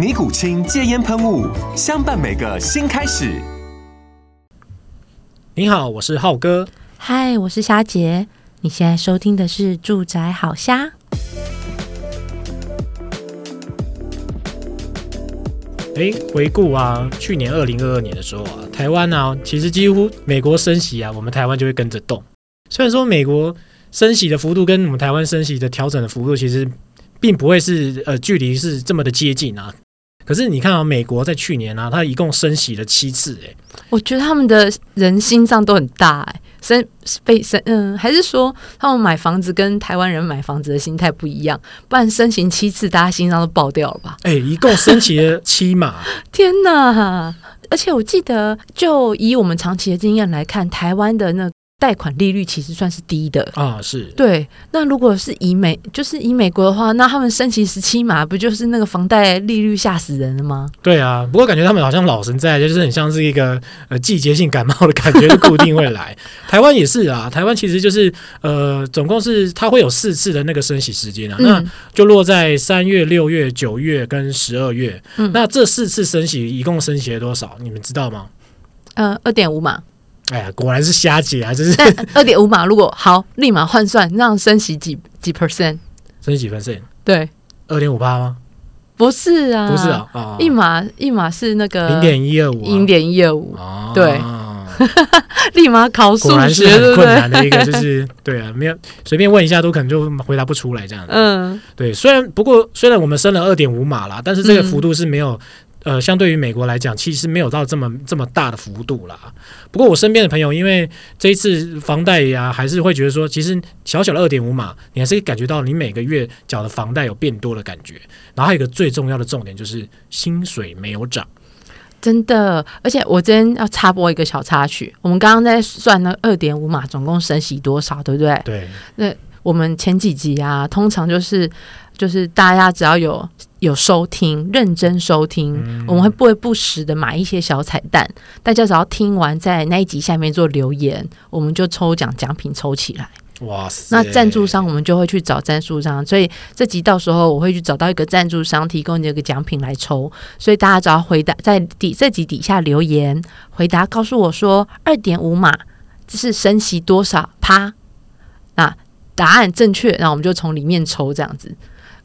尼古清戒烟喷雾，相伴每个新开始。你好，我是浩哥。嗨，我是虾姐。你现在收听的是《住宅好虾》。哎，回顾啊，去年二零二二年的时候啊，台湾啊，其实几乎美国升息啊，我们台湾就会跟着动。虽然说美国升息的幅度跟我们台湾升息的调整的幅度，其实并不会是呃距离是这么的接近啊。可是你看啊，美国在去年啊，它一共升息了七次，哎，我觉得他们的人心脏都很大，哎，升被升，嗯，还是说他们买房子跟台湾人买房子的心态不一样，不然升息七次，大家心脏都爆掉了吧？哎，一共升息了七码，天哪！而且我记得，就以我们长期的经验来看，台湾的那。贷款利率其实算是低的啊，是对。那如果是以美，就是以美国的话，那他们升息十七码，不就是那个房贷利率吓死人了吗？对啊，不过感觉他们好像老神在，就是很像是一个呃季节性感冒的感觉，就固定会来。台湾也是啊，台湾其实就是呃，总共是它会有四次的那个升息时间啊，嗯、那就落在三月、六月、九月跟十二月。嗯，那这四次升息一共升息了多少？你们知道吗？呃，二点五码。哎呀，果然是瞎解啊！这是 二点五码，如果好，立马换算，让升息几几 percent？升息几 percent？对，二点五八吗？不是啊，不是啊，哦、一码一码是那个零点一二五，零点一二五。哦，对，立马考数学，果然是很困难的一个，就 是对啊，没有随便问一下都可能就回答不出来这样子。嗯，对，虽然不过虽然我们升了二点五码啦，但是这个幅度是没有。嗯呃，相对于美国来讲，其实没有到这么这么大的幅度啦。不过我身边的朋友，因为这一次房贷呀，还是会觉得说，其实小小的二点五码，你还是感觉到你每个月缴的房贷有变多的感觉。然后还有一个最重要的重点就是薪水没有涨，真的。而且我今天要插播一个小插曲，我们刚刚在算那二点五码总共升息多少，对不对？对。那我们前几集啊，通常就是。就是大家只要有有收听，认真收听，嗯、我们会不会不时的买一些小彩蛋？大家只要听完，在那一集下面做留言，我们就抽奖奖品抽起来。哇塞！那赞助商我们就会去找赞助商，所以这集到时候我会去找到一个赞助商，提供这个奖品来抽。所以大家只要回答在底这集底下留言，回答告诉我说二点五码这是升息多少趴？那答案正确，那我们就从里面抽这样子。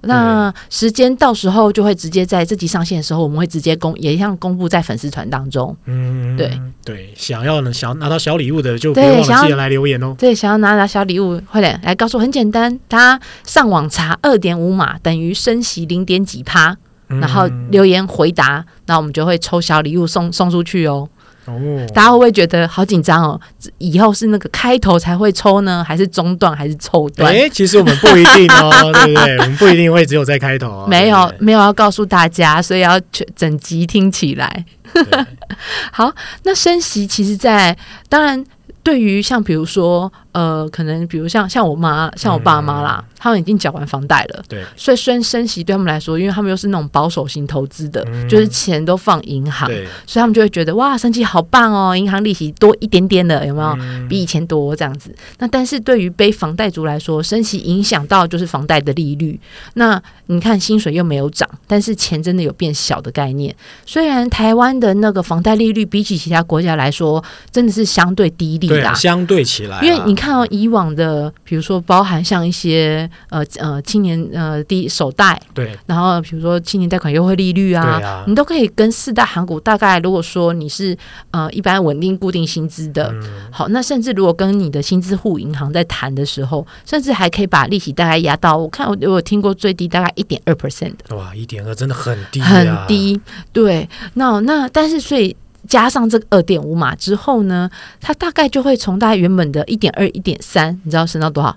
那时间到时候就会直接在这集上线的时候，我们会直接公，也一样公布在粉丝团当中。嗯，对对，想要呢，想要拿到小礼物的就别忘了记得来留言哦。对，想要拿到小礼物，快点来告诉我，很简单，他上网查二点五码等于升息零点几趴，然后留言回答，那我们就会抽小礼物送送出去哦。哦，大家会不会觉得好紧张哦？以后是那个开头才会抽呢，还是中段，还是后段？哎，其实我们不一定哦，对不对？我们不一定会只有在开头哦。没有，没有要告诉大家，所以要全整集听起来。好，那升息其实在，在当然。对于像比如说呃，可能比如像像我妈、像我爸妈啦，嗯、他们已经缴完房贷了，对，所以升升息对他们来说，因为他们又是那种保守型投资的，嗯、就是钱都放银行，对所以他们就会觉得哇，升息好棒哦，银行利息多一点点的，有没有？嗯、比以前多这样子。那但是对于背房贷族来说，升息影响到就是房贷的利率。那你看薪水又没有涨，但是钱真的有变小的概念。虽然台湾的那个房贷利率比起其他国家来说，真的是相对低利。对，相对起来，因为你看看到以往的，比如说包含像一些呃呃青年呃第一首贷，对，然后比如说青年贷款优惠利率啊，啊。你都可以跟四大行股大概，如果说你是呃一般稳定固定薪资的，嗯、好，那甚至如果跟你的薪资户银行在谈的时候，甚至还可以把利息大概压到，我看我我有听过最低大概一点二 percent 的，哇，一点二真的很低，啊，很低，对，那那但是所以。加上这个二点五码之后呢，它大概就会从大概原本的一点二、一点三，你知道升到多少？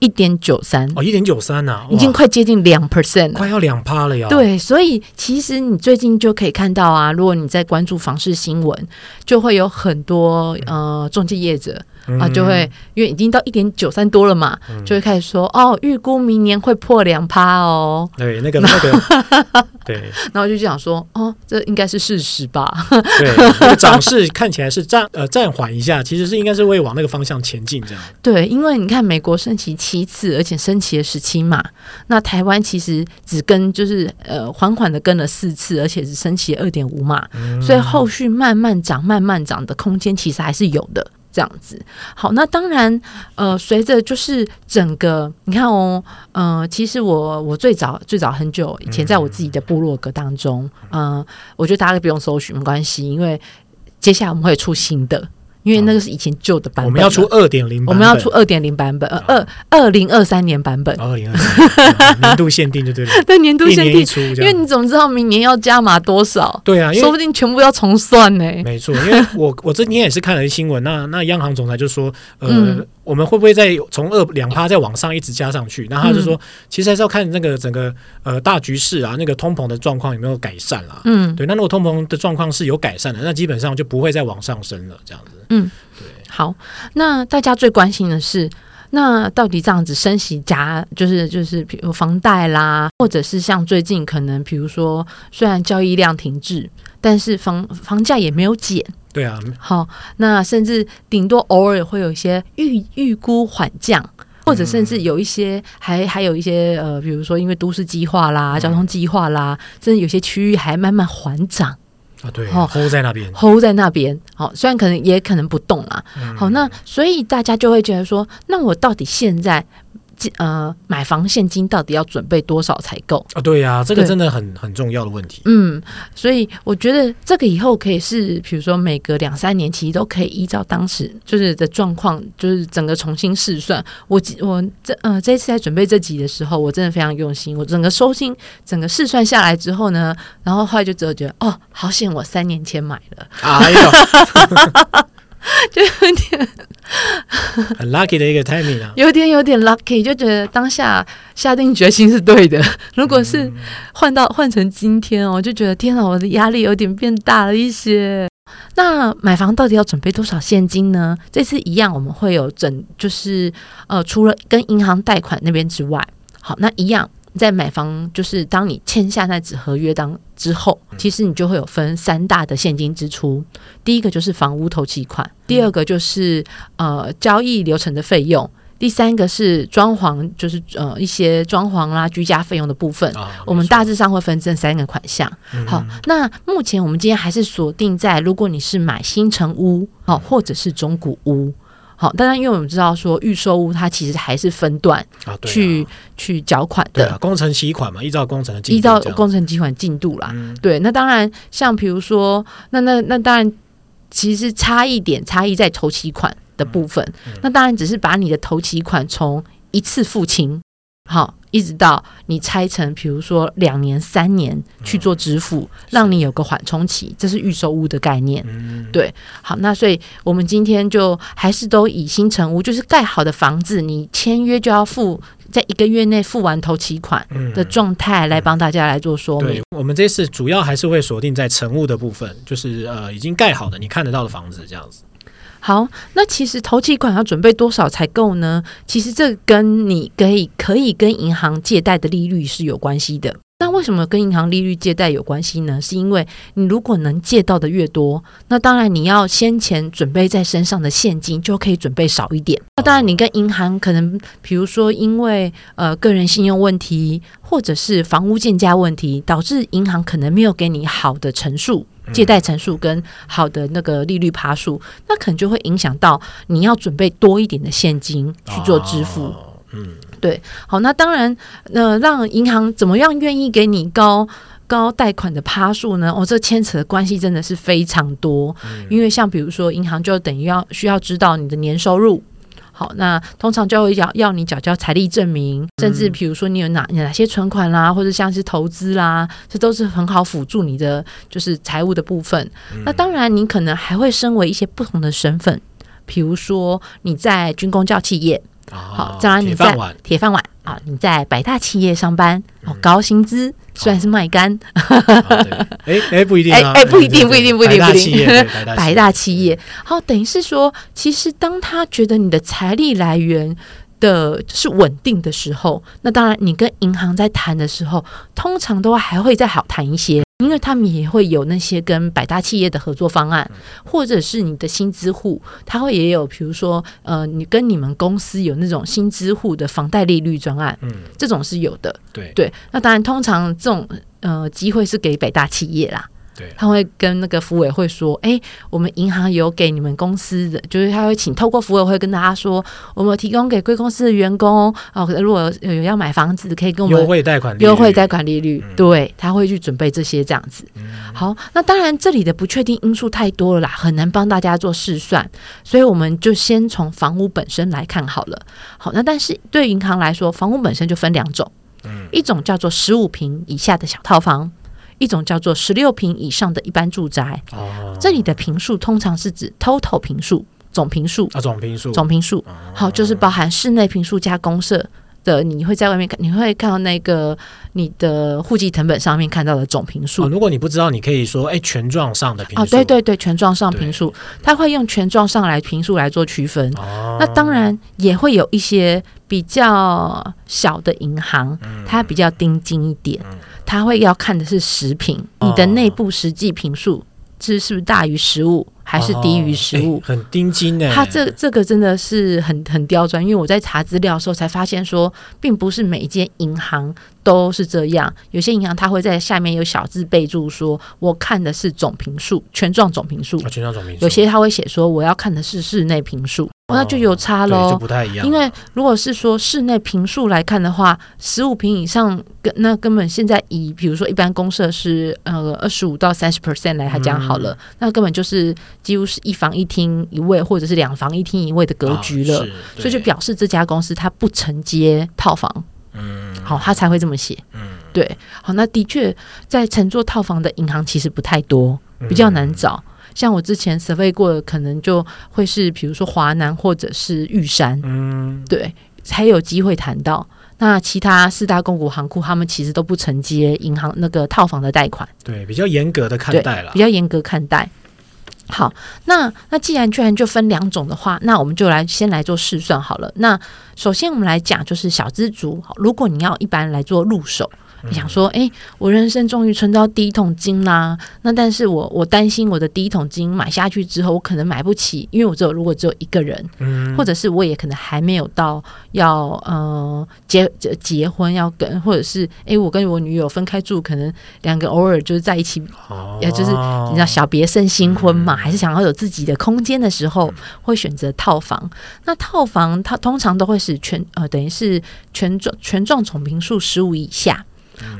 一点九三哦，一点九三呐，已经快接近两 percent 了，快要两趴了呀。对，所以其实你最近就可以看到啊，如果你在关注房市新闻，就会有很多呃中介业者。啊，就会因为已经到一点九三多了嘛，嗯、就会开始说哦，预估明年会破两趴哦。对，那个 那个，对。然后就想说，哦，这应该是事实吧？对，那个涨势看起来是暂呃暂缓一下，其实是应该是会往那个方向前进这样。对，因为你看美国升旗七次，而且升旗了十七码，那台湾其实只跟就是呃缓缓的跟了四次，而且只升旗二点五码，嗯、所以后续慢慢涨、慢慢涨的空间其实还是有的。这样子，好，那当然，呃，随着就是整个，你看哦，呃，其实我我最早最早很久以前，在我自己的部落格当中，嗯、呃，我觉得大家都不用搜寻，没关系，因为接下来我们会出新的。因为那个是以前旧的版本，我们要出二点零，我们要出二点零版本，二二零二三年版本，二零二三年度限定就对了，对年度限定，因为你怎么知道明年要加码多少，对啊，说不定全部要重算呢。没错，因为我 我这几天也是看了新闻，那那央行总裁就说，呃，我们会不会再从二两趴再往上一直加上去？然后他就说，其实还是要看那个整个呃大局势啊，那个通膨的状况有没有改善啦。嗯，对，那如果通膨的状况是有改善的，那基本上就不会再往上升了，这样子。嗯，对，好，那大家最关心的是，那到底这样子升息加，就是就是，比如房贷啦，或者是像最近可能，比如说虽然交易量停滞，但是房房价也没有减，对啊，好，那甚至顶多偶尔会有一些预预估缓降，或者甚至有一些还还有一些呃，比如说因为都市计划啦、交通计划啦，甚至有些区域还慢慢缓涨。啊，对，hold 在那边，hold 在那边。好，虽然可能也可能不动啦。嗯、好，那所以大家就会觉得说，那我到底现在？呃，买房现金到底要准备多少才够啊？对呀、啊，这个真的很很重要的问题。嗯，所以我觉得这个以后可以是，比如说每隔两三年，其实都可以依照当时就是的状况，就是整个重新试算。我我这呃这一次在准备这集的时候，我真的非常用心。我整个收心，整个试算下来之后呢，然后后来就只有觉得，哦，好险我三年前买了。哎呦 就有点很 lucky 的一个 timing 啊，有点有点 lucky，就觉得当下下定决心是对的。如果是换到换成今天哦，我就觉得天哪，我的压力有点变大了一些。那买房到底要准备多少现金呢？这次一样，我们会有整，就是呃，除了跟银行贷款那边之外，好，那一样。在买房，就是当你签下那纸合约当之后，其实你就会有分三大的现金支出。第一个就是房屋头期款，第二个就是呃交易流程的费用，第三个是装潢，就是呃一些装潢啦、居家费用的部分。我们大致上会分这三个款项。好，那目前我们今天还是锁定在，如果你是买新城屋，好，或者是中古屋。好，当然，因为我们知道说预售屋它其实还是分段去、啊啊、去缴款的，啊、工程期款嘛，依照工程的进度依照工程期款进度啦。嗯、对，那当然，像比如说，那那那当然，其实差异点差异在头期款的部分。嗯嗯、那当然，只是把你的头期款从一次付清，好。一直到你拆成，比如说两年、三年去做支付，嗯、让你有个缓冲期，这是预售屋的概念。嗯、对，好，那所以我们今天就还是都以新成屋，就是盖好的房子，你签约就要付，在一个月内付完头期款的状态来帮大家来做说明。对，我们这次主要还是会锁定在成屋的部分，就是呃已经盖好的你看得到的房子这样子。好，那其实头期款要准备多少才够呢？其实这跟你可以可以跟银行借贷的利率是有关系的。那为什么跟银行利率借贷有关系呢？是因为你如果能借到的越多，那当然你要先前准备在身上的现金就可以准备少一点。那当然你跟银行可能，比如说因为呃个人信用问题，或者是房屋建价问题，导致银行可能没有给你好的成数。借贷成数跟好的那个利率爬数，那可能就会影响到你要准备多一点的现金去做支付。哦、嗯，对，好，那当然，呃，让银行怎么样愿意给你高高贷款的趴数呢？哦，这牵扯的关系真的是非常多，嗯、因为像比如说银行就等于要需要知道你的年收入。好，那通常就会要要你缴交财力证明，甚至比如说你有哪哪些存款啦，或者像是投资啦，这都是很好辅助你的就是财务的部分。嗯、那当然，你可能还会身为一些不同的身份，比如说你在军工教企业，哦、好，当然你在铁饭碗，铁饭碗啊，你在百大企业上班，哦，高薪资。虽然是卖干，哎哎不一定，哎哎不一定不一定不一定不一定，百大企业，好，等于是说，其实当他觉得你的财力来源的是稳定的时候，那当然你跟银行在谈的时候，通常都还会再好谈一些。因为他们也会有那些跟百大企业的合作方案，或者是你的新资户，他会也有，比如说，呃，你跟你们公司有那种新资户的房贷利率专案，嗯，这种是有的，对对。那当然，通常这种呃机会是给百大企业啦。对，他会跟那个服委会说：“哎，我们银行有给你们公司的，就是他会请透过服委会跟大家说，我们提供给贵公司的员工哦，如果有要买房子，可以跟我们优惠贷款，优惠贷款利率，嗯、对，他会去准备这些这样子。嗯、好，那当然这里的不确定因素太多了啦，很难帮大家做试算，所以我们就先从房屋本身来看好了。好，那但是对银行来说，房屋本身就分两种，嗯、一种叫做十五平以下的小套房。”一种叫做十六平以上的一般住宅，哦、这里的平数通常是指 total 平数，总平数。啊，总平数，总平数，好，就是包含室内平数加公设的。你会在外面看，你会看到那个你的户籍成本上面看到的总评数。哦。如果你不知道，你可以说，哎，权状上的评数。哦，对对对，权状上评数，它会用权状上来评数来做区分。哦、那当然也会有一些比较小的银行，嗯、它比较盯紧一点。嗯他会要看的是实坪，你的内部实际评数是是不是大于十五，还是低于十五？很盯紧呢。他这这个真的是很很刁钻，因为我在查资料的时候才发现说，并不是每一间银行都是这样。有些银行他会在下面有小字备注说，我看的是总平数，权状总平数。权状总评数。有些他会写说，我要看的是室内平数。哦，那就有差喽，就不太一样。因为如果是说室内平数来看的话，十五平以上，跟那根本现在以比如说一般公社是呃二十五到三十 percent 来讲好了，嗯、那根本就是几乎是一房一厅一卫，或者是两房一厅一卫的格局了。哦、所以就表示这家公司它不承接套房，嗯，好，他才会这么写，嗯，对，好，那的确在乘坐套房的银行其实不太多，比较难找。嗯像我之前 survey 过的，可能就会是比如说华南或者是玉山，嗯，对，才有机会谈到。那其他四大公股行库，他们其实都不承接银行那个套房的贷款，对，比较严格的看待了，比较严格看待。好，那那既然居然就分两种的话，那我们就来先来做试算好了。那首先我们来讲就是小资族，如果你要一般来做入手。你想说，哎、欸，我人生终于存到第一桶金啦。那但是我我担心我的第一桶金买下去之后，我可能买不起，因为我只有如果只有一个人，嗯，或者是我也可能还没有到要呃结结婚要跟，或者是哎、欸，我跟我女友分开住，可能两个偶尔就是在一起，哦，也就是你知道小别胜新婚嘛，嗯、还是想要有自己的空间的时候，会选择套房。那套房它通常都会是全呃等于是全状全状总坪数十五以下。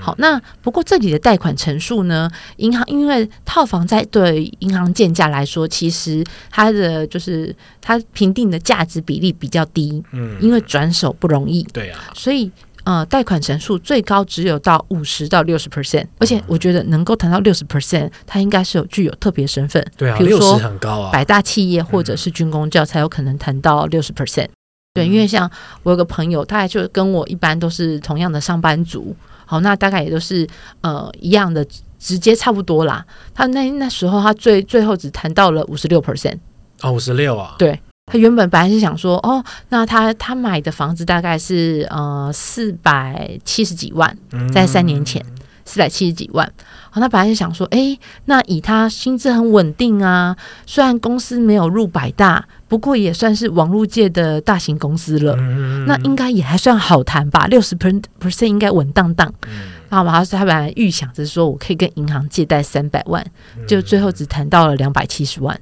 好，那不过这里的贷款成数呢？银行因为套房在对银行建价来说，其实它的就是它评定的价值比例比较低，嗯，因为转手不容易，对啊，所以呃，贷款成数最高只有到五十到六十 percent，而且我觉得能够谈到六十 percent，它应该是有具有特别身份，对啊，比如说很高啊，百大企业或者是军工教才有可能谈到六十 percent，对，因为像我有个朋友，他就跟我一般都是同样的上班族。好，那大概也都是呃一样的，直接差不多啦。他那那时候他最最后只谈到了五十六 percent 啊，五十六啊。对，他原本本来是想说，哦，那他他买的房子大概是呃四百七十几万，在三年前四百七十几万。好，他本来是想说，哎，那以他薪资很稳定啊，虽然公司没有入百大。不过也算是网络界的大型公司了，嗯、那应该也还算好谈吧，六十 percent 应该稳当当。嗯、然后他他本来预想着说我可以跟银行借贷三百万，就最后只谈到了两百七十万。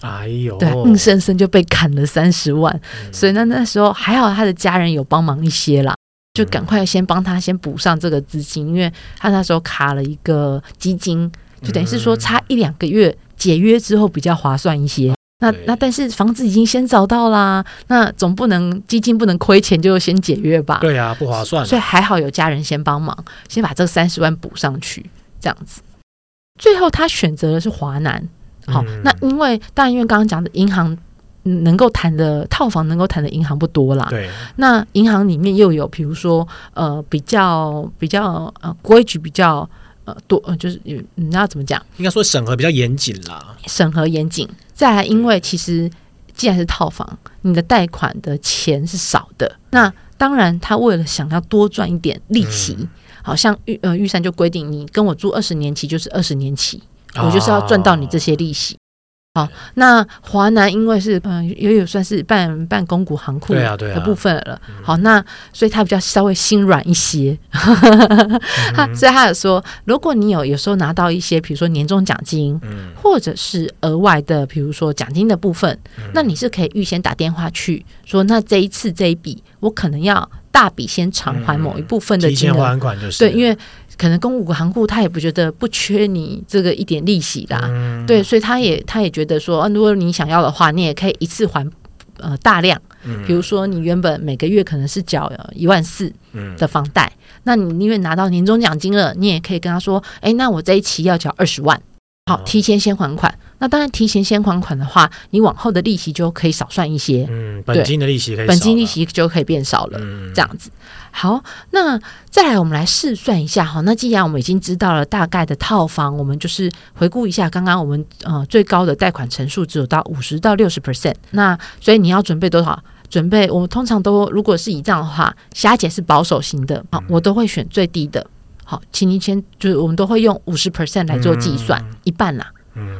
哎呦，对，硬生生就被砍了三十万。嗯、所以那那时候还好，他的家人有帮忙一些啦，就赶快先帮他先补上这个资金，因为他那时候卡了一个基金，就等于是说差一两个月解约之后比较划算一些。那那但是房子已经先找到啦，那总不能基金不能亏钱就先解约吧？对啊，不划算。所以还好有家人先帮忙，先把这三十万补上去，这样子。最后他选择的是华南。好，那因为当然因为刚刚讲的银行能够谈的套房能够谈的银行不多啦。对。那银行里面又有比如说呃比较比较呃规矩比较。呃，多呃，就是你你要怎么讲？应该说审核比较严谨啦。审核严谨，再来，因为其实既然是套房，你的贷款的钱是少的，那当然他为了想要多赚一点利息，嗯、好像玉呃玉山就规定，你跟我住二十年期就是二十年期，我就是要赚到你这些利息。好，那华南因为是嗯，也有算是半半公股行库的部分了。好，那所以他比较稍微心软一些。他、嗯、所以他有说，如果你有有时候拿到一些，比如说年终奖金，嗯、或者是额外的，比如说奖金的部分，嗯、那你是可以预先打电话去说，那这一次这一笔我可能要大笔先偿还某一部分的金额，提前还款就是对，因为。可能公股行库他也不觉得不缺你这个一点利息啦，嗯、对，所以他也他也觉得说，如果你想要的话，你也可以一次还呃大量，嗯、比如说你原本每个月可能是缴一万四的房贷，嗯、那你因为拿到年终奖金了，你也可以跟他说，哎，那我这一期要缴二十万，好，提前先还款。那当然，提前先还款的话，你往后的利息就可以少算一些。嗯，本金的利息可以，本金利息就可以变少了。嗯，这样子。好，那再来，我们来试算一下哈。那既然我们已经知道了大概的套房，我们就是回顾一下刚刚我们呃最高的贷款成数只有到五十到六十 percent。那所以你要准备多少？准备我们通常都如果是以这样的话，霞姐是保守型的，好，我都会选最低的。好，请您先就是我们都会用五十 percent 来做计算，嗯、一半啦。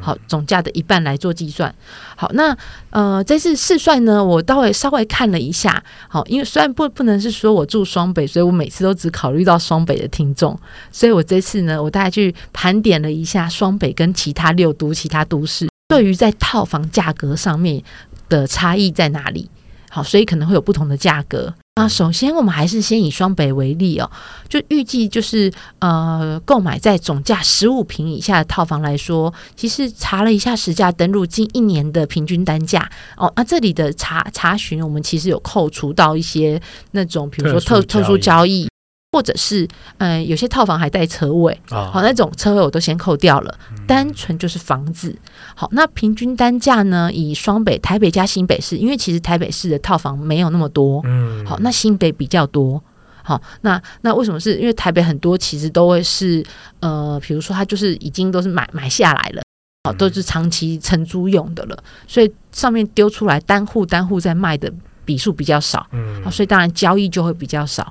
好，总价的一半来做计算。好，那呃，这次试算呢，我稍微稍微看了一下。好，因为虽然不不能是说我住双北，所以我每次都只考虑到双北的听众，所以我这次呢，我大概去盘点了一下双北跟其他六都、其他都市对于在套房价格上面的差异在哪里。好，所以可能会有不同的价格。那首先，我们还是先以双北为例哦，就预计就是呃，购买在总价十五平以下的套房来说，其实查了一下实价登录近一年的平均单价哦，那这里的查查询，我们其实有扣除到一些那种，比如说特特殊交易。或者是嗯、呃，有些套房还带车位，好、哦、那种车位我都先扣掉了，嗯、单纯就是房子。好，那平均单价呢？以双北、台北加新北市，因为其实台北市的套房没有那么多，嗯，好，那新北比较多。好，那那为什么是因为台北很多其实都会是呃，比如说它就是已经都是买买下来了，好，都是长期承租用的了，所以上面丢出来单户单户在卖的笔数比较少，嗯，好，所以当然交易就会比较少。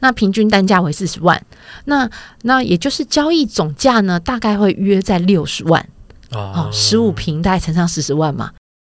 那平均单价为四十万，那那也就是交易总价呢，大概会约在六十万哦，十五平大概乘上四十万嘛，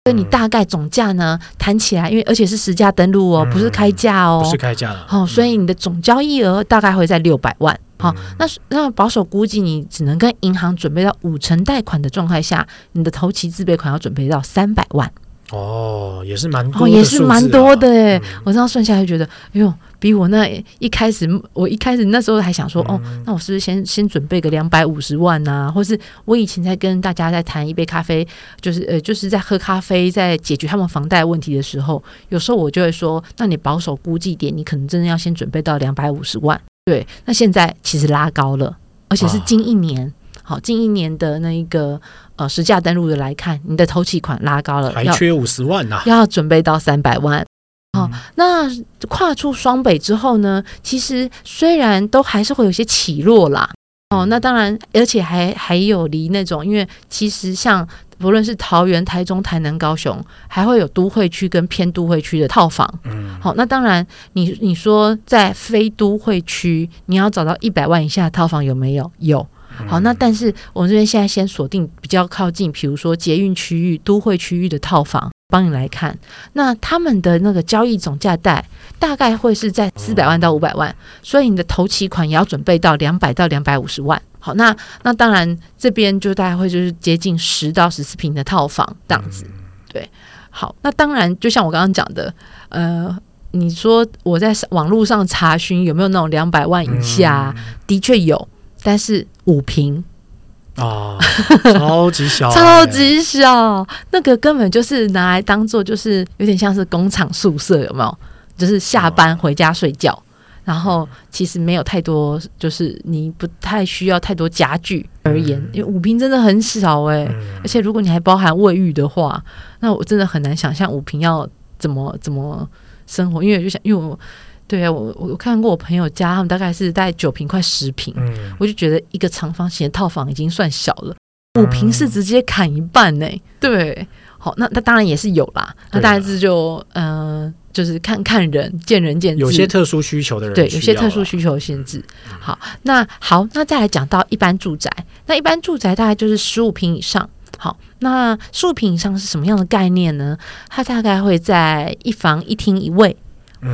所以你大概总价呢谈起来，因为而且是实价登录哦，不是开价哦，不是开价了，哦，所以你的总交易额大概会在六百万，好，那那保守估计你只能跟银行准备到五成贷款的状态下，你的头期自备款要准备到三百万。哦，也是蛮多，哦，也是蛮多的哎。嗯、我这样算下来，觉得，哎呦，比我那一开始，我一开始那时候还想说，嗯、哦，那我是不是先先准备个两百五十万啊？或是我以前在跟大家在谈一杯咖啡，就是呃，就是在喝咖啡，在解决他们房贷问题的时候，有时候我就会说，那你保守估计点，你可能真的要先准备到两百五十万。对，那现在其实拉高了，而且是近一年。啊好，近一年的那一个呃实价登录的来看，你的头期款拉高了，还缺五十万呐、啊，要准备到三百万。好、那跨出双北之后呢，其实虽然都还是会有些起落啦。哦，那当然，而且还还有离那种，因为其实像不论是桃园、台中、台南、高雄，还会有都会区跟偏都会区的套房。嗯，好，那当然你，你你说在非都会区，你要找到一百万以下的套房有没有？有。好，那但是我们这边现在先锁定比较靠近，比如说捷运区域、都会区域的套房，帮你来看，那他们的那个交易总价带大概会是在四百万到五百万，所以你的头期款也要准备到两百到两百五十万。好，那那当然这边就大概会就是接近十到十四平的套房这样子。对，好，那当然就像我刚刚讲的，呃，你说我在网络上查询有没有那种两百万以下，的确有，但是五平。啊，超级小，超级小，那个根本就是拿来当做，就是有点像是工厂宿舍，有没有？就是下班回家睡觉，哦、然后其实没有太多，就是你不太需要太多家具而言，嗯、因为五平真的很小哎、欸，嗯、而且如果你还包含卫浴的话，那我真的很难想象五平要怎么怎么生活，因为就想，因为我。对啊，我我看过我朋友家，他们大概是大概九平快十平，嗯、我就觉得一个长方形的套房已经算小了，五平是直接砍一半呢。对，好，那那当然也是有啦，那大概是就嗯、呃，就是看看人，见仁见智，有些特殊需求的人，对，有些特殊需求的限制。好，那好，那再来讲到一般住宅，那一般住宅大概就是十五平以上。好，那十五平以上是什么样的概念呢？它大概会在一房一厅一卫。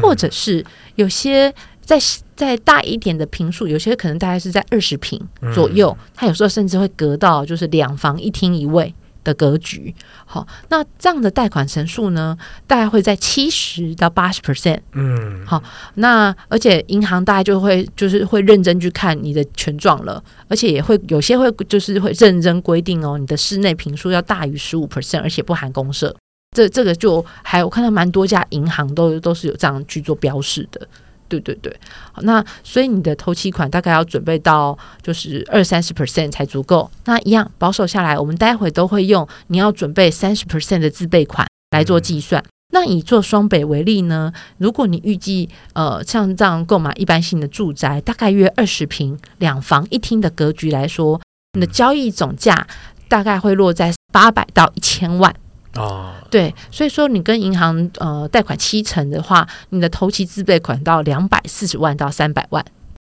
或者是有些在再大一点的平数，有些可能大概是在二十平左右，它有时候甚至会隔到就是两房一厅一卫的格局。好，那这样的贷款成数呢，大概会在七十到八十 percent。嗯，好，那而且银行大概就会就是会认真去看你的权状了，而且也会有些会就是会认真规定哦，你的室内平数要大于十五 percent，而且不含公设。这这个就还有我看到蛮多家银行都都是有这样去做标示的，对对对。那所以你的头期款大概要准备到就是二三十 percent 才足够。那一样保守下来，我们待会都会用你要准备三十 percent 的自备款来做计算。那以做双北为例呢，如果你预计呃像这样购买一般性的住宅，大概约二十平两房一厅的格局来说，你的交易总价大概会落在八百到一千万。哦，对，所以说你跟银行呃贷款七成的话，你的头期自备款到两百四十万到三百万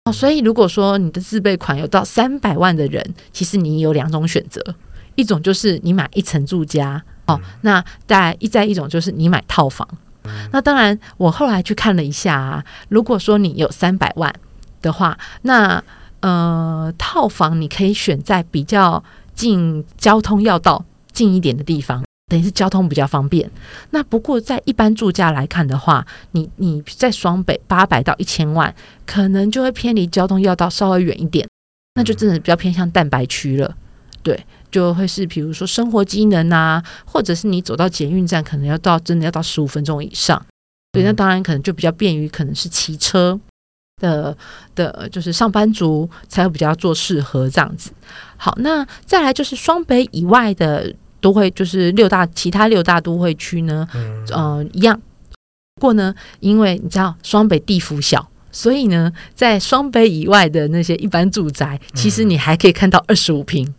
哦。所以如果说你的自备款有到三百万的人，其实你有两种选择，一种就是你买一层住家哦，那再一再一种就是你买套房。那当然，我后来去看了一下啊，如果说你有三百万的话，那呃套房你可以选在比较近交通要道近一点的地方。等于是交通比较方便。那不过在一般住家来看的话，你你在双北八百到一千万，可能就会偏离交通要道稍微远一点，那就真的比较偏向蛋白区了。对，就会是比如说生活机能啊，或者是你走到捷运站，可能要到真的要到十五分钟以上。对，那当然可能就比较便于可能是骑车的的，就是上班族才会比较做适合这样子。好，那再来就是双北以外的。都会就是六大其他六大都会区呢，嗯、呃，一样。不过呢，因为你知道双北地幅小，所以呢，在双北以外的那些一般住宅，嗯、其实你还可以看到二十五平。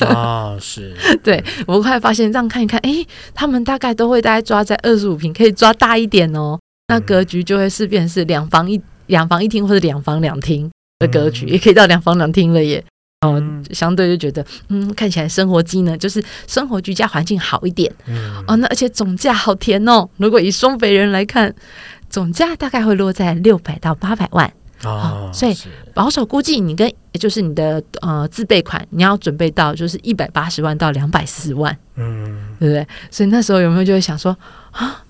啊，是。对，我后来发现这样看一看，哎，他们大概都会大概抓在二十五平，可以抓大一点哦。那格局就会是变成是两房一两房一厅或者两房两厅的格局，嗯、也可以到两房两厅了耶。哦，相对就觉得，嗯，看起来生活机能就是生活居家环境好一点。嗯，哦，那而且总价好甜哦。如果以松北人来看，总价大概会落在六百到八百万。哦，哦，所以保守估计，你跟也就是你的呃自备款，你要准备到就是一百八十万到两百四十万。嗯，对不对？所以那时候有没有就会想说啊？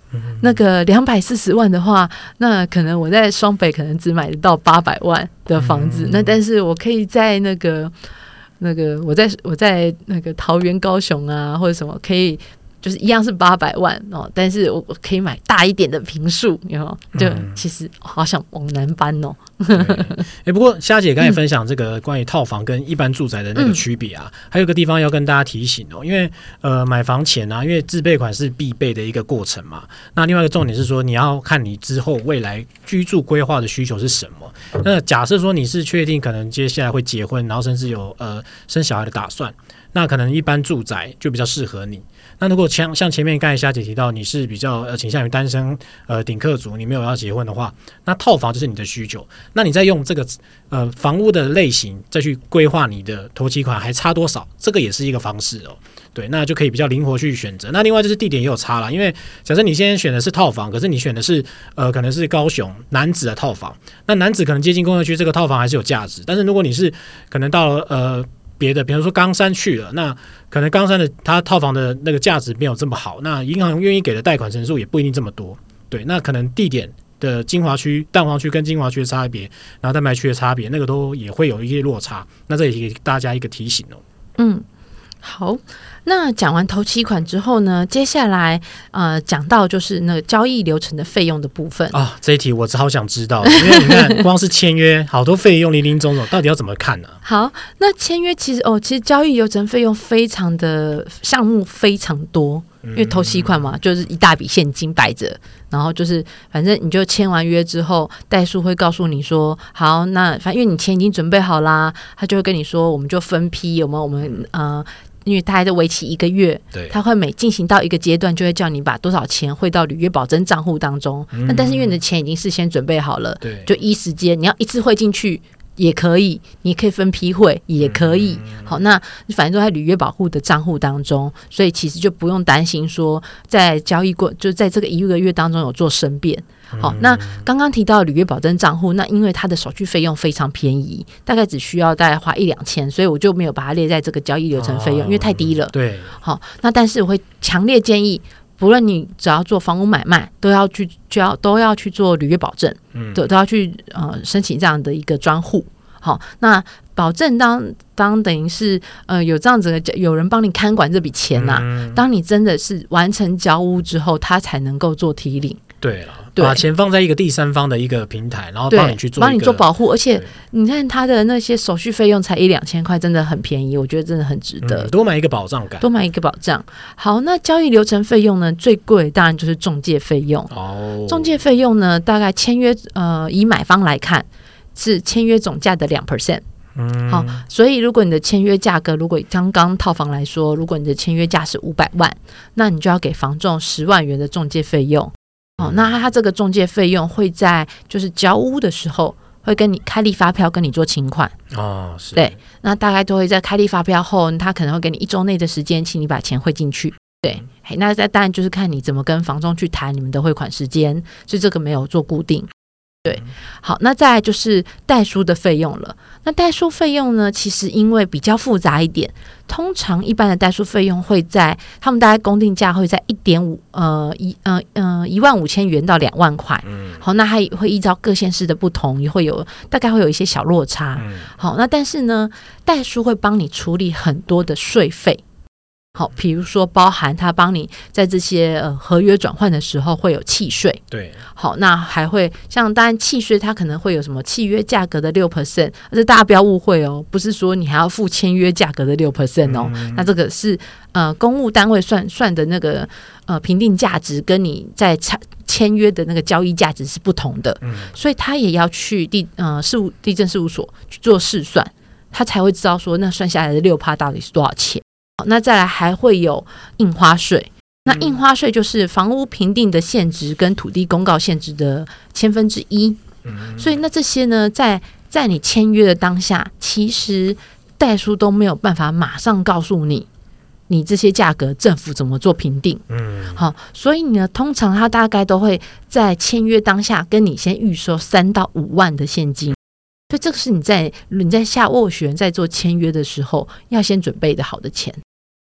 那个两百四十万的话，那可能我在双北可能只买得到八百万的房子，嗯、那但是我可以在那个那个我在我在那个桃园、高雄啊，或者什么可以。就是一样是八百万哦，但是我我可以买大一点的平数，有没有？就其实好想往南搬哦。哎、欸，不过虾姐刚才分享这个关于套房跟一般住宅的那个区别啊，嗯、还有个地方要跟大家提醒哦，因为呃买房前啊，因为自备款是必备的一个过程嘛。那另外一个重点是说，你要看你之后未来居住规划的需求是什么。那假设说你是确定可能接下来会结婚，然后甚至有呃生小孩的打算，那可能一般住宅就比较适合你。那如果像像前面刚才夏姐提到，你是比较呃倾向于单身呃顶客族，你没有要结婚的话，那套房就是你的需求。那你再用这个呃房屋的类型再去规划你的头期款还差多少，这个也是一个方式哦。对，那就可以比较灵活去选择。那另外就是地点也有差了，因为假设你现在选的是套房，可是你选的是呃可能是高雄男子的套房，那男子可能接近工业区，这个套房还是有价值。但是如果你是可能到了呃。别的，比如说冈山去了，那可能冈山的它套房的那个价值没有这么好，那银行愿意给的贷款成数也不一定这么多。对，那可能地点的精华区、蛋黄区跟精华区的差别，然后蛋白区的差别，那个都也会有一些落差。那这也给大家一个提醒哦。嗯，好。那讲完头期款之后呢，接下来呃讲到就是那个交易流程的费用的部分啊、哦。这一题我只好想知道，因为你看 光是签约好多费用林林总总，到底要怎么看呢、啊？好，那签约其实哦，其实交易流程费用非常的项目非常多，因为头期款嘛，就是一大笔现金摆着，然后就是反正你就签完约之后，代数会告诉你说，好，那反正因为你钱已经准备好啦，他就会跟你说，我们就分批，有没有我们呃。因为它还在为期一个月，对，它会每进行到一个阶段，就会叫你把多少钱汇到履约保证账户当中。那、嗯、但是因为你的钱已经事先准备好了，对，就一时间你要一次汇进去也可以，你可以分批汇也可以。嗯、好，那反正都在履约保护的账户当中，所以其实就不用担心说在交易过就在这个一个月当中有做申辩。好，那刚刚提到履约保证账户，那因为它的手续费用非常便宜，大概只需要大概花一两千，所以我就没有把它列在这个交易流程费用，哦，因为太低了。对，好，那但是我会强烈建议，不论你只要做房屋买卖，都要去就要都要去做履约保证，嗯，都都要去呃申请这样的一个专户。好，那保证当当等于是呃有这样子的有人帮你看管这笔钱呐，啊嗯，当你真的是完成交屋之后，他才能够做提领。对了，把钱放在一个第三方的一个平台，然后帮你去做，帮你做保护，而且你看他的那些手续费用才一两千块，真的很便宜，我觉得真的很值得。嗯、多买一个保障感，多买一个保障。好，那交易流程费用呢？最贵当然就是中介费用哦。中介费用呢，大概签约呃，以买方来看是签约总价的两 percent。嗯，好，所以如果你的签约价格，如果刚刚套房来说，如果你的签约价是五百万，那你就要给房仲十万元的中介费用。哦，那他这个中介费用会在就是交屋的时候会跟你开立发票，跟你做请款哦，是对，那大概都会在开立发票后，他可能会给你一周内的时间，请你把钱汇进去。对，嗯、那在当然就是看你怎么跟房东去谈你们的汇款时间，所以这个没有做固定。对，好，那再来就是代书的费用了。那代书费用呢？其实因为比较复杂一点，通常一般的代书费用会在他们大概公定价会在一点五呃一呃呃一万五千元到两万块。嗯，好，那还会依照各县市的不同，也会有大概会有一些小落差。嗯，好，那但是呢，代书会帮你处理很多的税费。好，比如说包含他帮你在这些呃合约转换的时候会有契税，对，好，那还会像当然契税它可能会有什么契约价格的六 percent，而且大家不要误会哦，不是说你还要付签约价格的六 percent 哦，嗯，那这个是呃公务单位算算的那个呃评定价值，跟你在签签约的那个交易价值是不同的，嗯，所以他也要去地呃事务地震事务所去做试算，他才会知道说那算下来的六趴到底是多少钱。那再来还会有印花税，那印花税就是房屋评定的限值跟土地公告限值的千分之一，所以那这些呢，在在你签约的当下，其实代书都没有办法马上告诉你，你这些价格政府怎么做评定，嗯，好，所以呢，通常他大概都会在签约当下跟你先预收三到五万的现金，所以这个是你在你在下斡旋在做签约的时候要先准备的好的钱。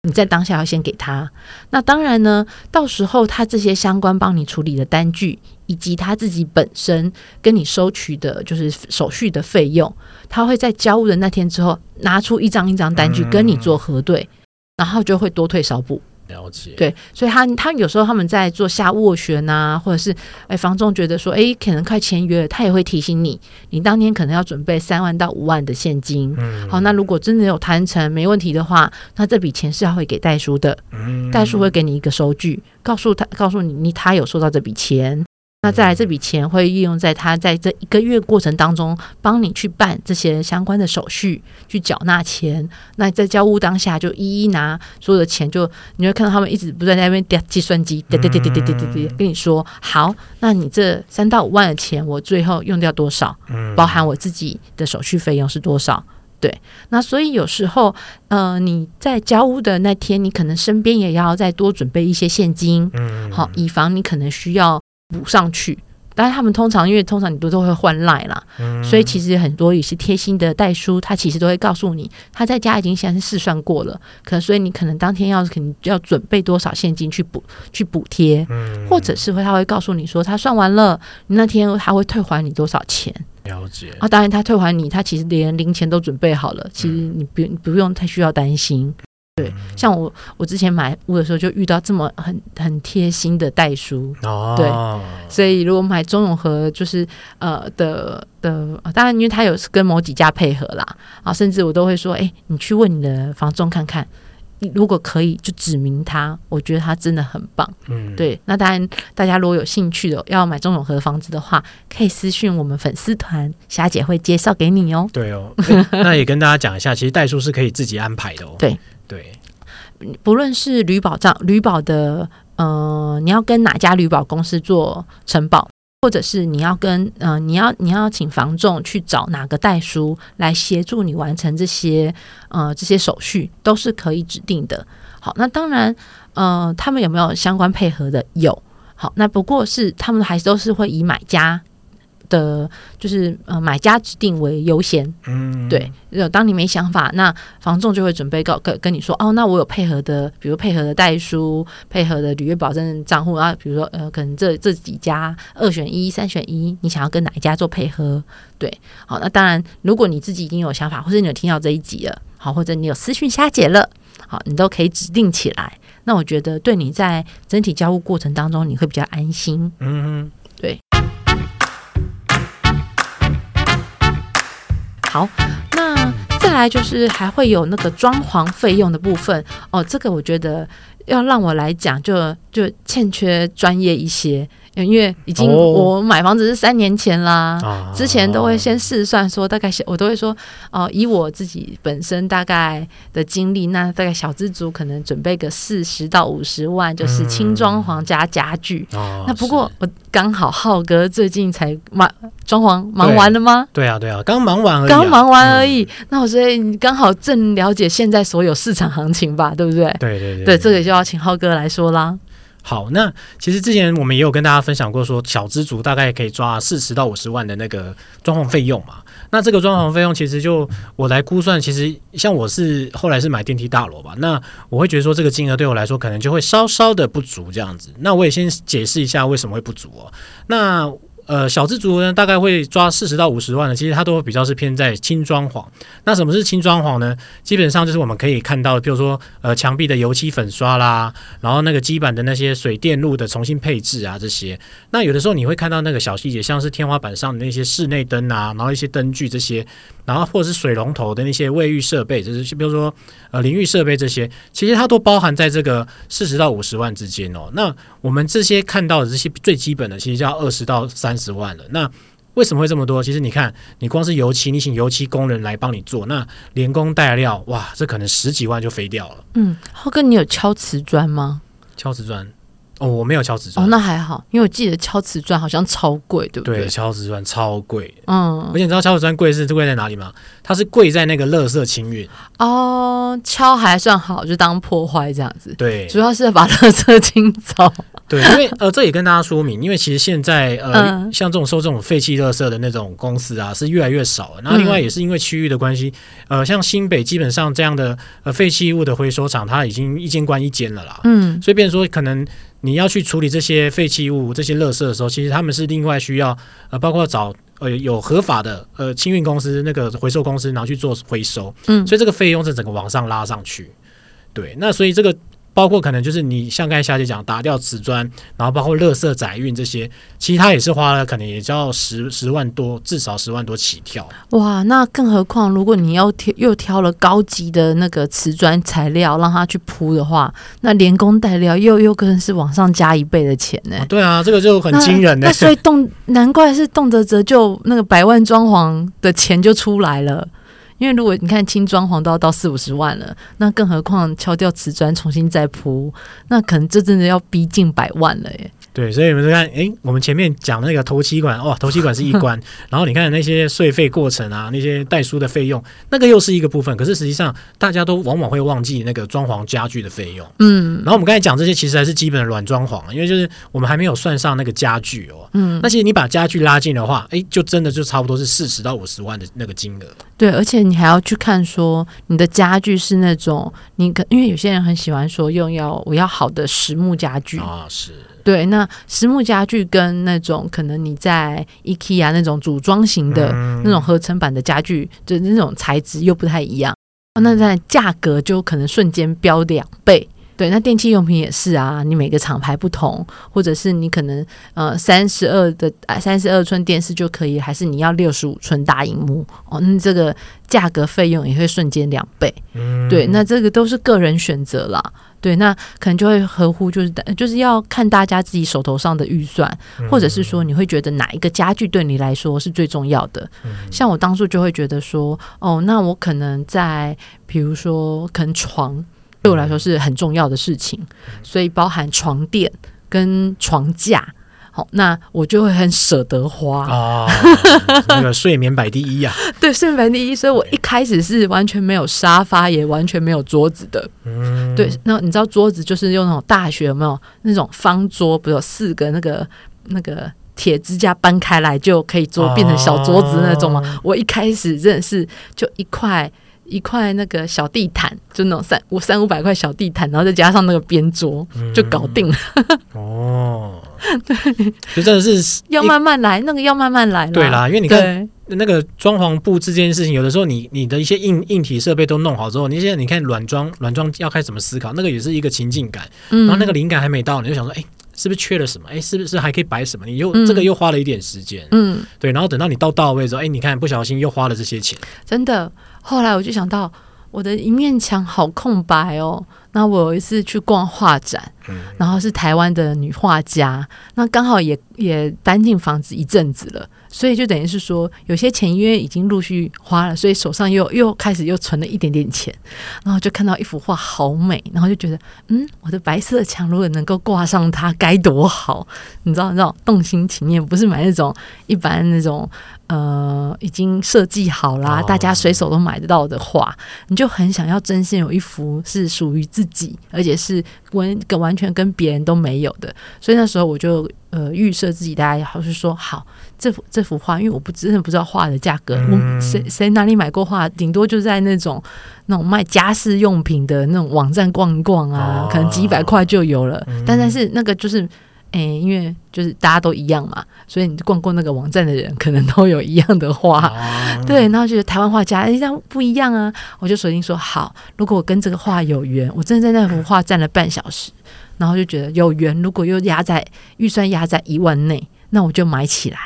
你在当下要先给他，那当然呢，到时候他这些相关帮你处理的单据，以及他自己本身跟你收取的就是手续的费用，他会在交物的那天之后拿出一张一张单据跟你做核对，嗯、然后就会多退少补。了解，对，所以他他有时候他们在做下斡旋啊，或者是哎，房仲觉得说哎，可能快签约了，他也会提醒你，你当天可能要准备三万到五万的现金。嗯，好，那如果真的有谈成没问题的话，那这笔钱是要会给代书的，嗯，代书会给你一个收据，告诉他，告诉你你他有收到这笔钱。那再来这笔钱会运用在他在这一个月过程当中，帮你去办这些相关的手续，去缴纳钱。那在交屋当下就一一拿所有的钱，就你会看到他们一直不断在那边点计算机，点点点点点点点，跟你说好，那你这三到五万的钱，我最后用掉多少？包含我自己的手续费用是多少？对，那所以有时候，呃，你在交屋的那天，你可能身边也要再多准备一些现金，好，以防你可能需要。补上去，但是他们通常因为通常你都都会换赖啦，嗯、所以其实很多也是贴心的代书，他其实都会告诉你他在家已经先试算过了，可所以你可能当天要肯定要准备多少现金去补去补贴，嗯、或者是会他会告诉你说他算完了，你那天他会退还你多少钱？了解。啊，当然他退还你，他其实连零钱都准备好了，其实你不不用太需要担心。对，像我我之前买屋的时候就遇到这么很很贴心的代书哦，对，所以如果买中永和就是呃的的，当然因为他有跟某几家配合啦啊，甚至我都会说，哎，你去问你的房仲看看，如果可以就指明他，我觉得他真的很棒，嗯，对，那当然大家如果有兴趣的要买中永和的房子的话，可以私讯我们粉丝团，霞姐会介绍给你哦。对哦，那也跟大家讲一下，其实代书是可以自己安排的哦。对。对，不论是旅保障、旅保的，呃，你要跟哪家旅保公司做承保，或者是你要跟，呃，你要你要请房仲去找哪个代书来协助你完成这些，呃，这些手续都是可以指定的。好，那当然，呃，他们有没有相关配合的？有。好，那不过是他们还是都是会以买家。的，就是呃，买家指定为优先，嗯，对。当你没想法，那房仲就会准备告跟跟你说，哦，那我有配合的，比如配合的代书，配合的履约保证账户啊，比如说呃，可能这这几家二选一、三选一，你想要跟哪一家做配合？对，好，那当然，如果你自己已经有想法，或者你有听到这一集了，好，或者你有私讯霞姐了，好，你都可以指定起来。那我觉得对你在整体交互过程当中，你会比较安心。嗯，对。好，那再来就是还会有那个装潢费用的部分哦，这个我觉得要让我来讲，就就欠缺专业一些。因为已经我买房子是三年前啦，哦、之前都会先试算说大概小，我都会说哦、呃，以我自己本身大概的经历，那大概小资族可能准备个四十到五十万，就是轻装潢加家具。嗯哦、那不过我刚好浩哥最近才忙装潢忙完了吗？对，对啊，对啊，刚忙完而已、啊，刚忙完而已。嗯、那我所以你刚好正了解现在所有市场行情吧，对不对？对对对，对，对，这个就要请浩哥来说啦。好，那其实之前我们也有跟大家分享过，说小资族大概可以抓四十到五十万的那个装潢费用嘛。那这个装潢费用其实就我来估算，其实像我是后来是买电梯大楼吧，那我会觉得说这个金额对我来说可能就会稍稍的不足这样子。那我也先解释一下为什么会不足哦。那呃，小资族呢，大概会抓四十到五十万的，其实它都比较是偏在轻装潢。那什么是轻装潢呢？基本上就是我们可以看到，比如说呃，墙壁的油漆粉刷啦，然后那个基板的那些水电路的重新配置啊，这些。那有的时候你会看到那个小细节，像是天花板上的那些室内灯啊，然后一些灯具这些。然后或者是水龙头的那些卫浴设备，就是比如说呃淋浴设备这些，其实它都包含在这个四十到五十万之间哦。那我们这些看到的这些最基本的，其实就要二十到三十万了。那为什么会这么多？其实你看，你光是油漆，你请油漆工人来帮你做，那连工带料，哇，这可能十几万就飞掉了。嗯，浩哥，你有敲瓷砖吗？敲瓷砖。哦，我没有敲瓷砖。哦，那还好，因为我记得敲瓷砖好像超贵，对不对？对，敲瓷砖超贵。嗯，而且你知道敲瓷砖贵是贵在哪里吗？它是贵在那个垃圾清运。哦，敲还算好，就当破坏这样子。对，主要是把垃圾清走。对，因为呃，这也跟大家说明，因为其实现在呃，嗯、像这种收这种废弃垃圾的那种公司啊，是越来越少了。然后另外也是因为区域的关系，呃，像新北基本上这样的呃废弃物的回收厂，它已经一间关一间了啦。嗯，所以变成说可能。你要去处理这些废弃物、这些垃圾的时候，其实他们是另外需要呃，包括找呃有合法的呃清运公司、那个回收公司，然后去做回收。嗯，所以这个费用是整个往上拉上去。对，那所以这个包括可能就是你像刚才小姐讲打掉瓷砖，然后包括垃圾载运这些，其实它也是花了可能也就要十十万多，至少十万多起跳。哇，那更何况如果你要挑又挑了高级的那个瓷砖材料让它去铺的话，那连工带料又又更是往上加一倍的钱呢、啊。对啊，这个就很惊人呢。那所以动难怪是动辄折就那个百万装潢的钱就出来了。因为如果你看轻装潢都要到四五十万了，那更何况敲掉瓷砖重新再铺，那可能这真的要逼近百万了耶。对，所以我们看，哎，我们前面讲那个头期款，哇，头期款是一关，然后你看那些税费过程啊，那些代书的费用，那个又是一个部分。可是实际上，大家都往往会忘记那个装潢家具的费用。嗯，然后我们刚才讲这些，其实还是基本的软装潢，因为就是我们还没有算上那个家具哦。嗯，那其实你把家具拉进的话，哎，就真的就差不多是四十到五十万的那个金额。对，而且你还要去看说你的家具是那种，你可因为有些人很喜欢说用要我要好的实木家具啊，是。对，那实木家具跟那种可能你在 IKEA 那种组装型的那种合成版的家具，就那种材质又不太一样，那在价格就可能瞬间飙两倍。对，那电器用品也是啊，你每个厂牌不同，或者是你可能呃三十二的三十二寸电视就可以，还是你要六十五寸大荧幕哦，那这个价格费用也会瞬间两倍。对，那这个都是个人选择啦。对，那可能就会合乎，就是就是要看大家自己手头上的预算，或者是说你会觉得哪一个家具对你来说是最重要的。像我当初就会觉得说，哦，那我可能在比如说，可能床对我来说是很重要的事情，所以包含床垫跟床架。好，那我就会很舍得花啊，那个睡眠摆第一呀、啊。对，睡眠摆第一，所以我一开始是完全没有沙发，也完全没有桌子的。嗯，对，那你知道桌子就是用那种大学有没有那种方桌，不是有四个那个那个铁支架搬开来就可以做变成小桌子那种吗？啊、我一开始真的是就一块。一块那个小地毯，就那种三五三五百块小地毯，然后再加上那个边桌，就搞定了。嗯、哦，对，就真的是要慢慢来，那个要慢慢来。对啦，因为你看那个装潢布置这件事情，有的时候你你的一些硬硬体设备都弄好之后，你现在你看软装软装要开始怎么思考，那个也是一个情境感。然后那个灵感还没到，你就想说，哎，是不是缺了什么？哎，是不是还可以摆什么？你又、嗯、这个又花了一点时间。嗯，对。然后等到你到到位之后，哎，你看不小心又花了这些钱，真的。后来我就想到，我的一面墙好空白哦。那我有一次去逛画展，然后是台湾的女画家，那刚好也也搬进房子一阵子了。所以就等于是说，有些钱因为已经陆续花了，所以手上又又开始又存了一点点钱，然后就看到一幅画好美，然后就觉得，嗯，我的白色墙如果能够挂上它，该多好！你知道，那种动心情念，不是买那种一般那种呃已经设计好啦，大家随手都买得到的画，你就很想要真心有一幅是属于自己，而且是完跟完全跟别人都没有的。所以那时候我就呃预设自己，大家好是说好。这幅这幅画，因为我不真的不知道画的价格，我谁谁哪里买过画，顶多就在那种那种卖家饰用品的那种网站逛一逛啊，可能几百块就有了。但但是那个就是，哎，因为就是大家都一样嘛，所以你逛过那个网站的人，可能都有一样的画。对，然后觉得台湾画家哎，这样不一样啊，我就索性说好，如果我跟这个画有缘，我真的在那幅画站了半小时，然后就觉得有缘，如果又压在预算压在一万内，那我就买起来。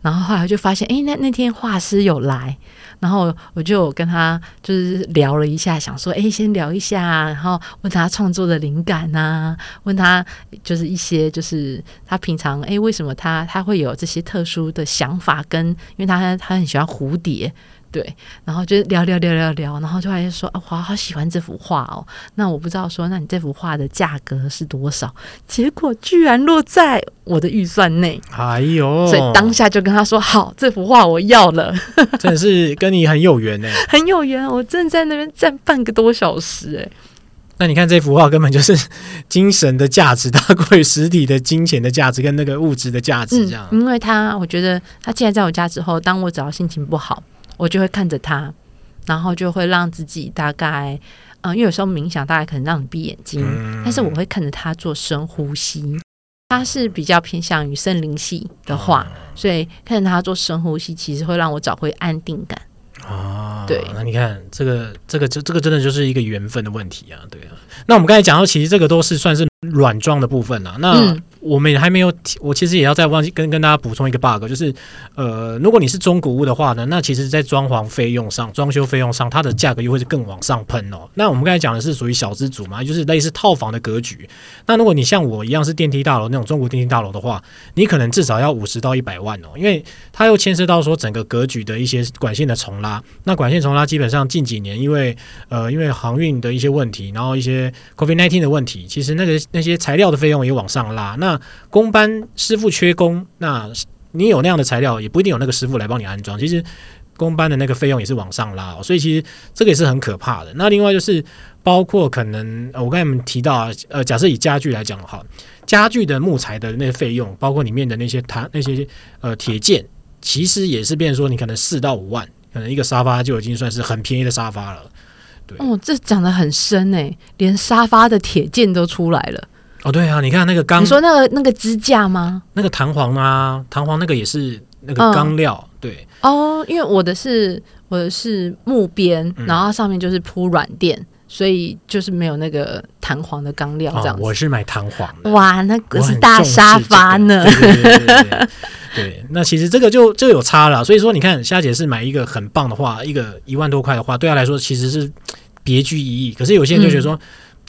然后后来就发现，哎，那那天画师有来，然后我就跟他就是聊了一下，想说，哎，先聊一下，然后问他创作的灵感呐，问他就是一些就是他平常哎为什么他他会有这些特殊的想法，跟因为他他很喜欢蝴蝶。对，然后就聊聊聊聊聊，然后就还说啊，我好喜欢这幅画哦。那我不知道说，那你这幅画的价格是多少？结果居然落在我的预算内。哎呦！所以当下就跟他说，好，这幅画我要了。真的是跟你很有缘呢，很有缘。我正在那边站半个多小时，哎。那你看这幅画根本就是精神的价值大过于实体的金钱的价值跟那个物质的价值，这样。嗯，因为他，我觉得他既然在我家之后，当我只要心情不好。我就会看着它，然后就会让自己大概，嗯，因为有时候冥想大概可能让你闭眼睛，嗯、但是我会看着它做深呼吸。它是比较偏向于森林系的话，哦、所以看着它做深呼吸，其实会让我找回安定感。啊，对，那你看这个这个这这个真的就是一个缘分的问题啊，对啊。那我们刚才讲到，其实这个都是算是软装的部分啊。那、嗯我们还没有，我其实也要再忘记跟跟大家补充一个 bug，就是，呃，如果你是中古屋的话呢，那其实，在装潢费用上、装修费用上，它的价格又会是更往上喷哦。那我们刚才讲的是属于小资组嘛，就是类似套房的格局。那如果你像我一样是电梯大楼那种中古电梯大楼的话，你可能至少要五十到一百万哦，因为它又牵涉到说整个格局的一些管线的重拉。那管线重拉基本上近几年因为呃因为航运的一些问题，然后一些 COVID-19 的问题，其实那个那些材料的费用也往上拉。那工班师傅缺工，那你有那样的材料，也不一定有那个师傅来帮你安装。其实工班的那个费用也是往上拉，所以其实这个也是很可怕的。那另外就是包括可能我刚才我们提到啊，呃，假设以家具来讲的话，家具的木材的那些费用，包括里面的那些弹那些呃铁件，其实也是变成说你可能四到五万，可能一个沙发就已经算是很便宜的沙发了。对，哦，这讲得很深诶，连沙发的铁件都出来了。哦，对啊，你看那个钢，你说那个那个支架吗？那个弹簧啊，弹簧那个也是那个钢料，嗯、对。哦，因为我的是我的是木边，然后上面就是铺软垫，嗯、所以就是没有那个弹簧的钢料这样我是买弹簧的。哇，那个是大沙发呢。对，对，对，对，对，对，对，那其实这个就就有差了。所以说，你看夏姐是买一个很棒的话，一个一万多块的话，对她来说其实是别具意义。可是有些人就觉得说。嗯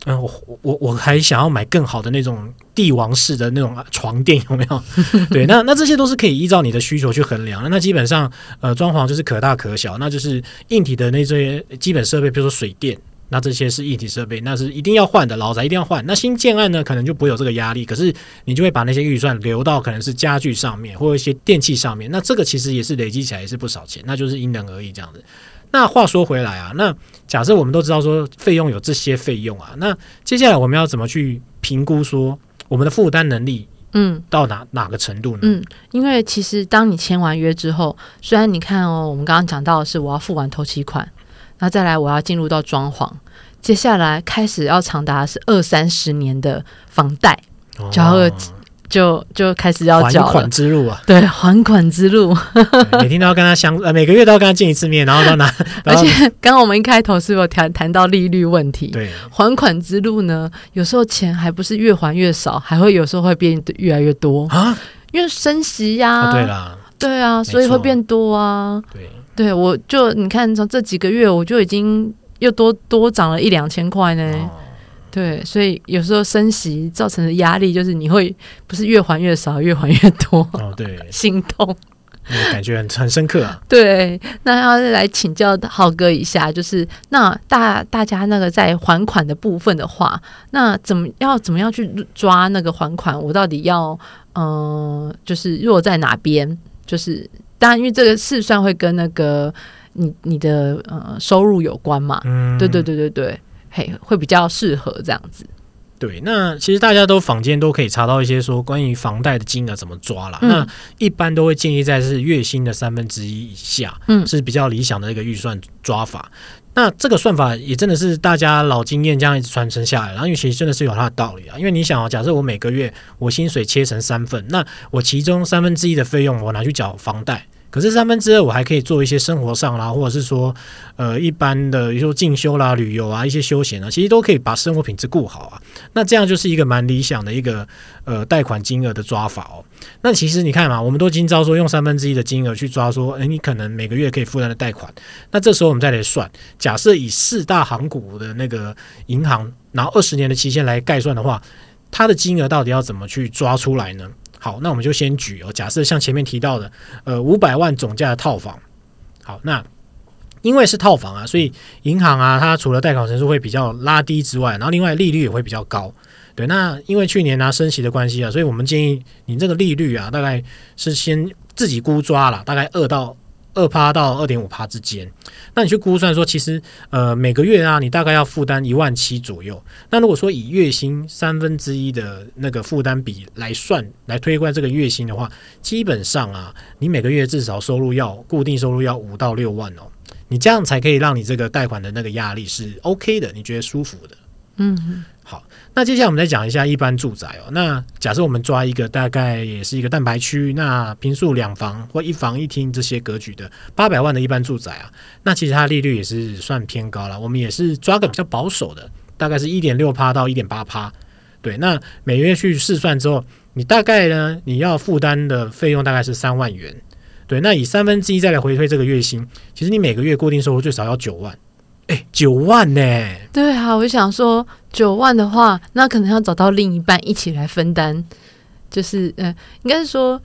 嗯，我我我还想要买更好的那种帝王式的那种床垫，有没有？对，那那这些都是可以依照你的需求去衡量。那基本上，呃，装潢就是可大可小，那就是硬体的那些基本设备，比如说水电，那这些是硬体设备，那是一定要换的，老宅一定要换。那新建案呢，可能就不会有这个压力，可是你就会把那些预算留到可能是家具上面或一些电器上面。那这个其实也是累积起来也是不少钱，那就是因人而异这样子。那话说回来啊，那假设我们都知道说费用有这些费用啊，那接下来我们要怎么去评估说我们的负担能力，嗯，到哪哪个程度呢？嗯，因为其实当你签完约之后，虽然你看哦，我们刚刚讲到的是我要付完头期款，那再来我要进入到装潢，接下来开始要长达是二三十年的房贷，交二。就就开始要缴还款之路啊，对，还款之路，每天都要跟他相，呃，每个月都要跟他见一次面，然后到拿。而且刚刚我们一开头是有谈谈到利率问题，对，还款之路呢，有时候钱还不是越还越少，还会有时候会变越来越多。啊，因为升息呀、啊，对啦，对啊，所以会变多啊，对，对我就你看从这几个月我就已经又多多涨了一两千块呢。哦对，所以有时候升息造成的压力就是你会不是越还越少，越还越多。哦，对，心痛，感觉很很深刻啊。对，那要来请教浩哥一下，就是那大大家那个在还款的部分的话，那怎么要怎么样去抓那个还款？我到底要嗯、呃，就是弱在哪边？就是当然，因为这个试算会跟那个你你的呃收入有关嘛。嗯，对对对对对。嘿，会比较适合这样子。对，那其实大家都坊间都可以查到一些说关于房贷的金额怎么抓啦。嗯、那一般都会建议在是月薪的三分之一以下，嗯，是比较理想的一个预算抓法。那这个算法也真的是大家老经验这样一直传承下来，然后因为其实真的是有它的道理啊。因为你想啊，假设我每个月我薪水切成三份，那我其中三分之一的费用我拿去缴房贷。可是三分之二我还可以做一些生活上啦，或者是说，呃，一般的，比如说进修啦、旅游啊、一些休闲啊，其实都可以把生活品质顾好啊。那这样就是一个蛮理想的一个呃贷款金额的抓法哦。那其实你看嘛，我们都今朝说用三分之一的金额去抓，说，诶，你可能每个月可以负担的贷款。那这时候我们再来算，假设以四大行股的那个银行，然后二十年的期限来概算的话，它的金额到底要怎么去抓出来呢？好，那我们就先举哦，假设像前面提到的，呃，五百万总价的套房。好，那因为是套房啊，所以银行啊，它除了贷款成数会比较拉低之外，然后另外利率也会比较高。对，那因为去年拿、啊、升息的关系啊，所以我们建议你这个利率啊，大概是先自己估抓了，大概二到。二趴到二点五趴之间，那你去估算说，其实呃每个月啊，你大概要负担一万七左右。那如果说以月薪三分之一的那个负担比来算，来推算这个月薪的话，基本上啊，你每个月至少收入要固定收入要五到六万哦，你这样才可以让你这个贷款的那个压力是 OK 的，你觉得舒服的。嗯，好，那接下来我们再讲一下一般住宅哦。那假设我们抓一个大概也是一个蛋白区，那平数两房或一房一厅这些格局的八百万的一般住宅啊，那其实它利率也是算偏高了。我们也是抓个比较保守的，大概是一点六趴到一点八趴。对，那每月去试算之后，你大概呢，你要负担的费用大概是三万元。对，那以三分之一再来回推这个月薪，其实你每个月固定收入最少要九万。哎，九万呢？对啊，我想说九万的话，那可能要找到另一半一起来分担。就是，呃，应该是说，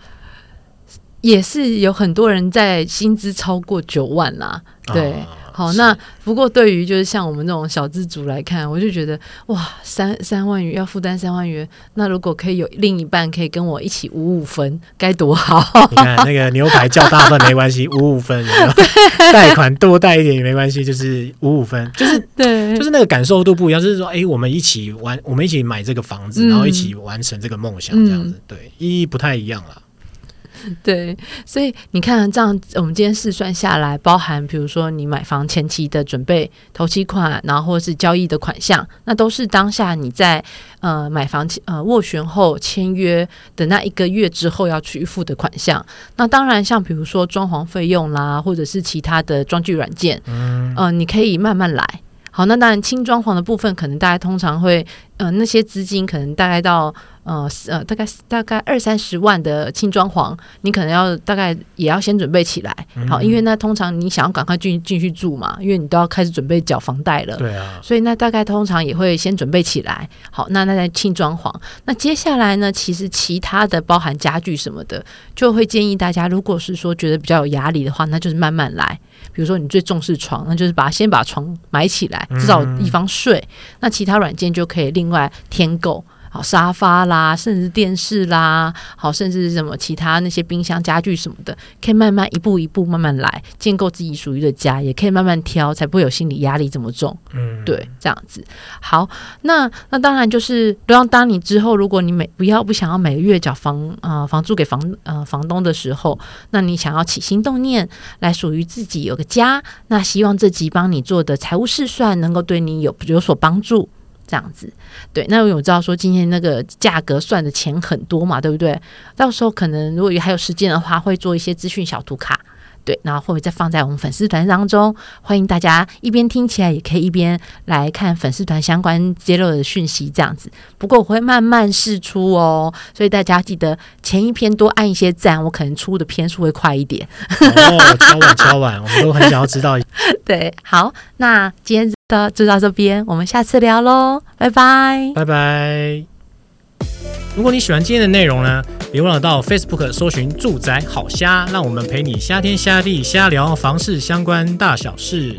也是有很多人在薪资超过九万啦。对。好，那不过对于就是像我们这种小资族来看，我就觉得哇，三三万元要负担三万元，那如果可以有另一半可以跟我一起五五分，该多好！你看那个牛排叫大份没关系，五五分，贷款多贷一点也没关系，就是五五分，就是对，就是那个感受度不一样，就是说，哎，我们一起玩，我们一起买这个房子，然后一起完成这个梦想，这样子，嗯、对，意义不太一样了。对，所以你看，这样我们今天试算下来，包含比如说你买房前期的准备头期款，然后或是交易的款项，那都是当下你在呃买房呃斡旋后签约的那一个月之后要去付的款项。那当然，像比如说装潢费用啦，或者是其他的装具软件，嗯、呃，你可以慢慢来。好，那当然轻装潢的部分，可能大家通常会呃那些资金可能大概到。呃呃，大概大概二三十万的轻装潢，你可能要大概也要先准备起来，好，因为那通常你想要赶快进进去住嘛，因为你都要开始准备缴房贷了，对啊，所以那大概通常也会先准备起来。好，那那在轻装潢，那接下来呢，其实其他的包含家具什么的，就会建议大家，如果是说觉得比较有压力的话，那就是慢慢来。比如说你最重视床，那就是把先把床买起来，至少以防睡。那其他软件就可以另外添购。好，沙发啦，甚至电视啦，好，甚至什么其他那些冰箱、家具什么的，可以慢慢一步一步慢慢来，建构自己属于的家，也可以慢慢挑，才不会有心理压力这么重。嗯，对，这样子。好，那那当然就是，不要当你之后，如果你每不要不想要每个月缴房呃房租给房呃房东的时候，那你想要起心动念来属于自己有个家，那希望这集帮你做的财务试算能够对你有有所帮助。这样子，对，那我有知道说今天那个价格算的钱很多嘛，对不对？到时候可能如果还有时间的话，会做一些资讯小图卡，对，然后会不会再放在我们粉丝团当中？欢迎大家一边听起来，也可以一边来看粉丝团相关揭露的讯息，这样子。不过我会慢慢试出哦，所以大家记得前一篇多按一些赞，我可能出的篇数会快一点。哦，敲碗敲碗，我们都很想要知道。对，好，那今天。的就到这边，我们下次聊喽，拜拜，拜拜。如果你喜欢今天的内容呢，别忘了到 Facebook 搜寻“住宅好虾”，让我们陪你瞎天瞎地瞎聊房事相关大小事。